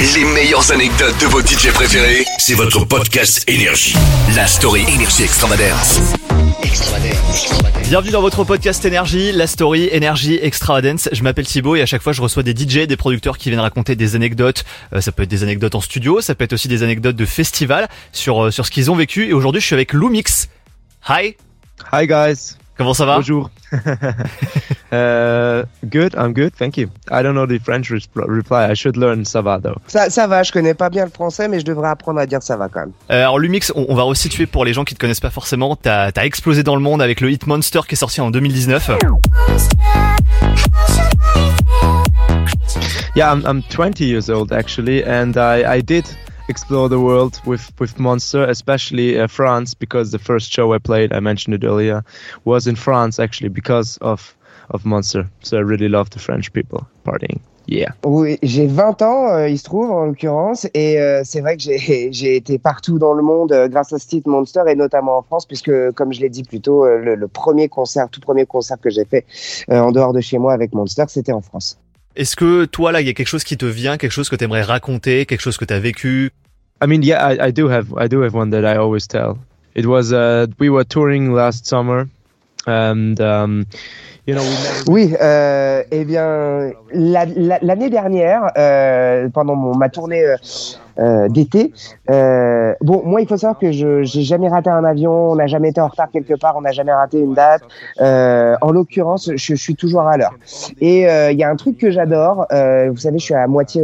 Les meilleures anecdotes de vos DJ préférés, c'est votre podcast Énergie. La story Énergie Extravagance. Bienvenue dans votre podcast Énergie, la story Énergie Extravagance. Je m'appelle Thibaut et à chaque fois je reçois des DJ, des producteurs qui viennent raconter des anecdotes. Euh, ça peut être des anecdotes en studio, ça peut être aussi des anecdotes de festival sur, euh, sur ce qu'ils ont vécu. Et aujourd'hui je suis avec Lumix. Hi, Hi guys. Comment ça va Bonjour. uh, good. I'm good. Thank you. I don't know the French reply. I should learn ça va though. Ça, ça va, je connais pas bien le français, mais je devrais apprendre à dire ça va quand même. Euh, Alors Lumix, on, on va resituer pour les gens qui te connaissent pas forcément. T'as as explosé dans le monde avec le hit Monster qui est sorti en 2019. Yeah, I'm, I'm 20 years old actually, and I, I did explore the world with, with Monster, especially uh, France, because the first show I played, I mentioned it earlier, was in France actually because of of Monster. So I really love the French people partying. Yeah. Oui, j'ai 20 ans, euh, il se trouve en l'occurrence, et euh, c'est vrai que j'ai été partout dans le monde euh, grâce à ce Monster, et notamment en France, puisque comme je l'ai dit plus tôt, le, le premier concert, tout premier concert que j'ai fait en dehors de chez moi avec Monster, c'était en France. Est-ce que toi là, il y a quelque chose qui te vient, quelque chose que t'aimerais raconter, quelque chose que t'as vécu? I mean, yeah, I, I do have I do have one that I always tell. It was uh, we were touring last summer, and um, you know we never Oui, euh, eh bien, la- la- l'année dernière, euh, pendant mon, ma tournée euh, euh, d'été, euh, bon, moi, il faut savoir que je j'ai jamais raté un avion, on n'a jamais été en retard quelque part, on n'a jamais raté une date. Euh, en l'occurrence, je, je suis toujours à l'heure. Et euh, il y a un truc que j'adore. euh, vous savez, je suis à moitié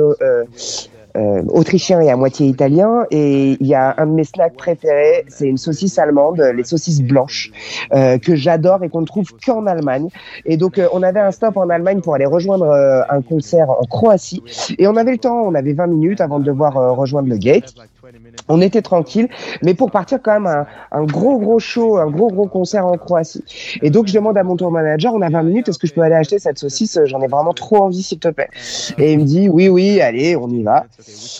euh, autrichien et à moitié italien, et il y a un de mes snacks préférés, c'est une saucisse allemande, les saucisses blanches, euh, que j'adore et qu'on ne trouve qu'en Allemagne. Et donc, euh, on avait un stop en Allemagne pour aller rejoindre euh, un concert en Croatie. Et on avait le temps, on avait 20 minutes avant de devoir euh, rejoindre le gate. On était tranquille, mais pour partir quand même un, un gros gros show, un gros gros concert en Croatie. Et donc je demande à mon tour manager, on a 20 minutes, est-ce que je peux aller acheter cette saucisse? J'en ai vraiment trop envie, s'il te plaît. Et il me dit oui oui, allez, on y va.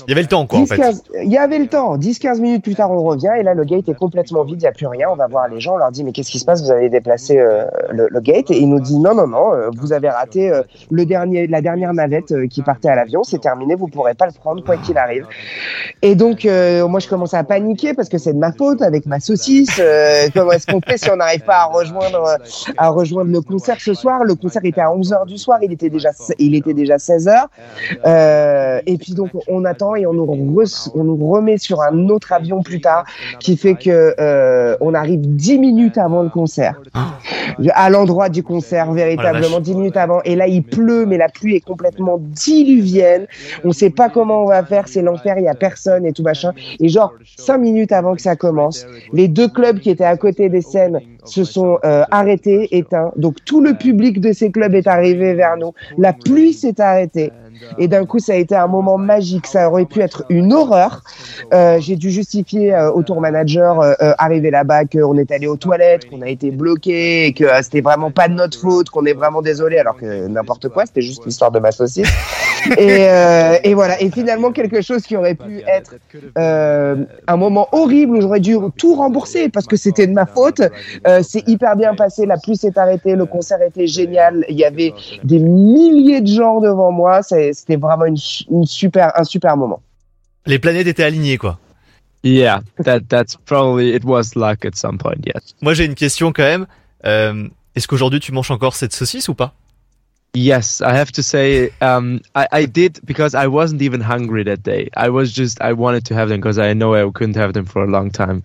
Il y avait le temps quoi en 10, fait. 15 il y avait le temps. 10-15 minutes plus tard, on revient et là, le gate est complètement vide. Il n'y a plus rien. On va voir les gens. On leur dit mais qu'est-ce qui se passe? Vous avez déplacé euh, le, le gate? Et il nous dit non, non, non. euh, vous avez raté euh, le dernier, la dernière navette euh, qui partait à l'avion. C'est terminé. Vous pourrez pas le prendre quoi qu'il arrive. Et donc, euh, moi, je commence à paniquer parce que c'est de ma faute avec ma saucisse. Euh, comment est-ce qu'on fait si on n'arrive pas à rejoindre, euh, à rejoindre le concert ce soir? Le concert était à 11 h du soir. Il était déjà, il était déjà 16 h euh, et puis donc on attend et on nous, re- on nous remet sur un autre avion plus tard qui fait que euh, on arrive 10 minutes avant le concert. À l'endroit du concert, véritablement 10 minutes avant. Et là il pleut, mais la pluie est complètement diluvienne. On sait pas comment on va faire, c'est l'enfer, il y a personne et tout machin. Et genre 5 minutes avant que ça commence, les deux clubs qui étaient à côté des scènes se sont euh, arrêtés, éteints. Donc tout le public de ces clubs est arrivé vers nous. La pluie s'est arrêtée. Et d'un coup, ça a été un moment magique. Ça aurait pu être une horreur. Euh, J'ai dû justifier euh, au tour manager euh, euh, arrivé là-bas qu'on est allé aux toilettes, qu'on a été bloqué, et que euh, c'était vraiment pas de notre faute, qu'on est vraiment désolé, alors que n'importe quoi, c'était juste l'histoire de ma saucisse. Et, euh, et voilà. Et finalement, quelque chose qui aurait pu être euh, un moment horrible où j'aurais dû tout rembourser parce que c'était de ma faute. Euh, c'est hyper bien passé. La pluie s'est arrêtée. Le concert était génial. Il y avait des milliers de gens devant moi. C'était vraiment une, super, un super moment. Les planètes étaient alignées quoi. yeah that that's probably it was luck at some point. Yes. Moi j'ai une question quand même. Euh, Est-ce qu'aujourd'hui tu manges encore cette saucisse ou pas? Yes, I have to say, um, I, I did because I wasn't even hungry that day. I was just, I wanted to have them because I know I couldn't have them for a long time.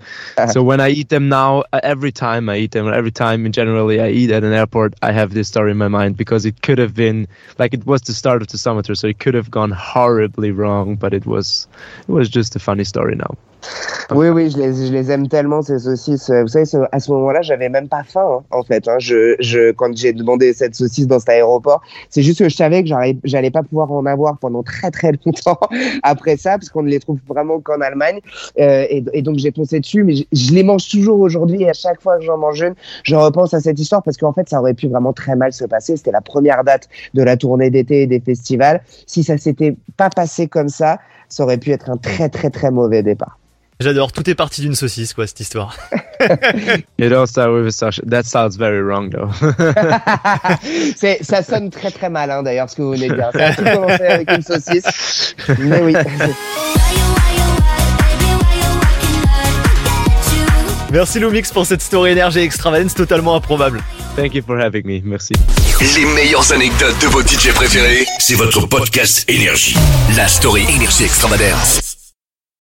so when I eat them now, uh, every time I eat them, every time in generally I eat at an airport, I have this story in my mind because it could have been like it was the start of the summer so it could have gone horribly wrong, but it was, it was just a funny story now. Oui, oui, je les, je les aime tellement ces saucisses. Vous savez, à ce moment-là, j'avais même pas faim, hein, en fait. Hein. Je, je, quand j'ai demandé cette saucisse dans cet aéroport, c'est juste que je savais que j'allais pas pouvoir en avoir pendant très très longtemps après ça, parce qu'on ne les trouve vraiment qu'en Allemagne. Euh, et, et donc j'ai foncé dessus, mais je, je les mange toujours aujourd'hui. Et à chaque fois que j'en mange une, je repense à cette histoire parce qu'en fait, ça aurait pu vraiment très mal se passer. C'était la première date de la tournée d'été et des festivals. Si ça s'était pas passé comme ça, ça aurait pu être un très très très mauvais départ. J'adore, tout est parti d'une saucisse, quoi, cette histoire. You don't start with a sausage. That sounds very wrong, though. C'est, ça sonne très très mal, hein, d'ailleurs, ce que vous venez de dire. Ça a tout commencé avec une saucisse. Mais oui. Merci Lumix pour cette story énergie extravagance totalement improbable. Thank you for having me. Merci. Les meilleures anecdotes de vos DJ préférés, c'est votre podcast Énergie. La story Énergie Extravagance.